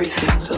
everything's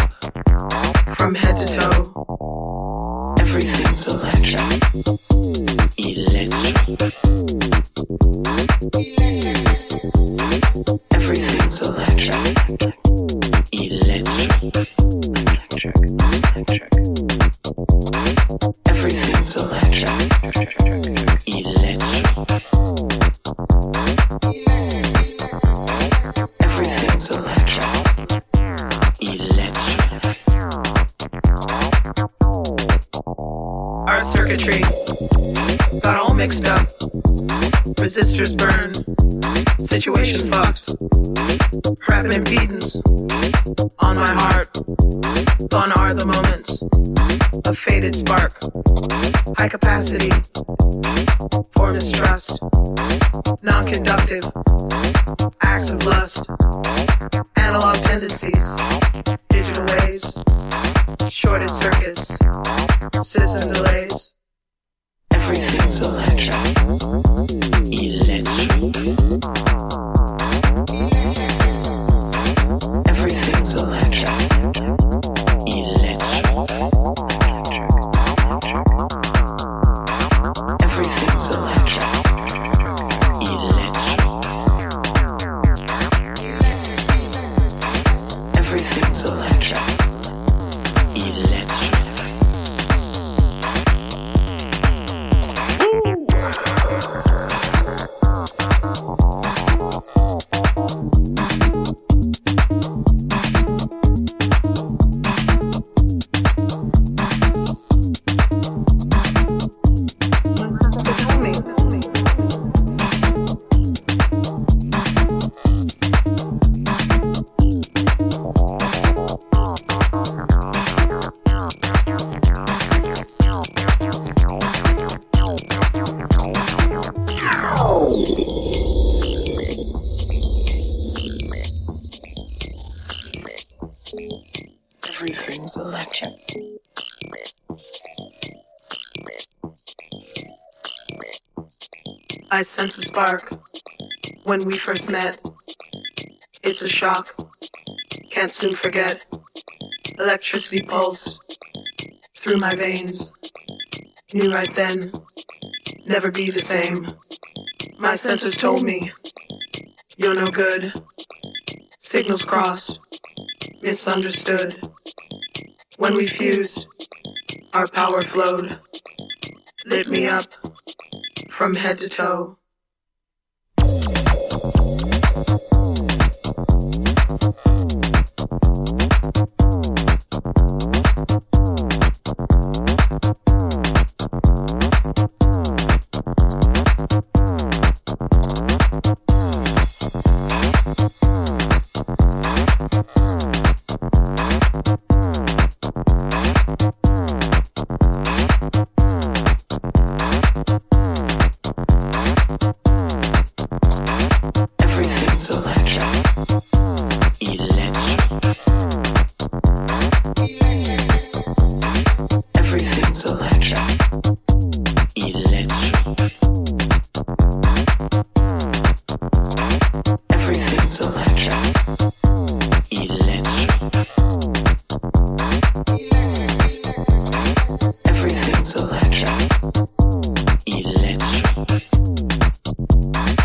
I sense a spark when we first met. It's a shock, can't soon forget. Electricity pulsed through my veins. Knew right then, never be the same. My senses told me, you're no good. Signals crossed, misunderstood. When we fused, our power flowed, lit me up from head to toe.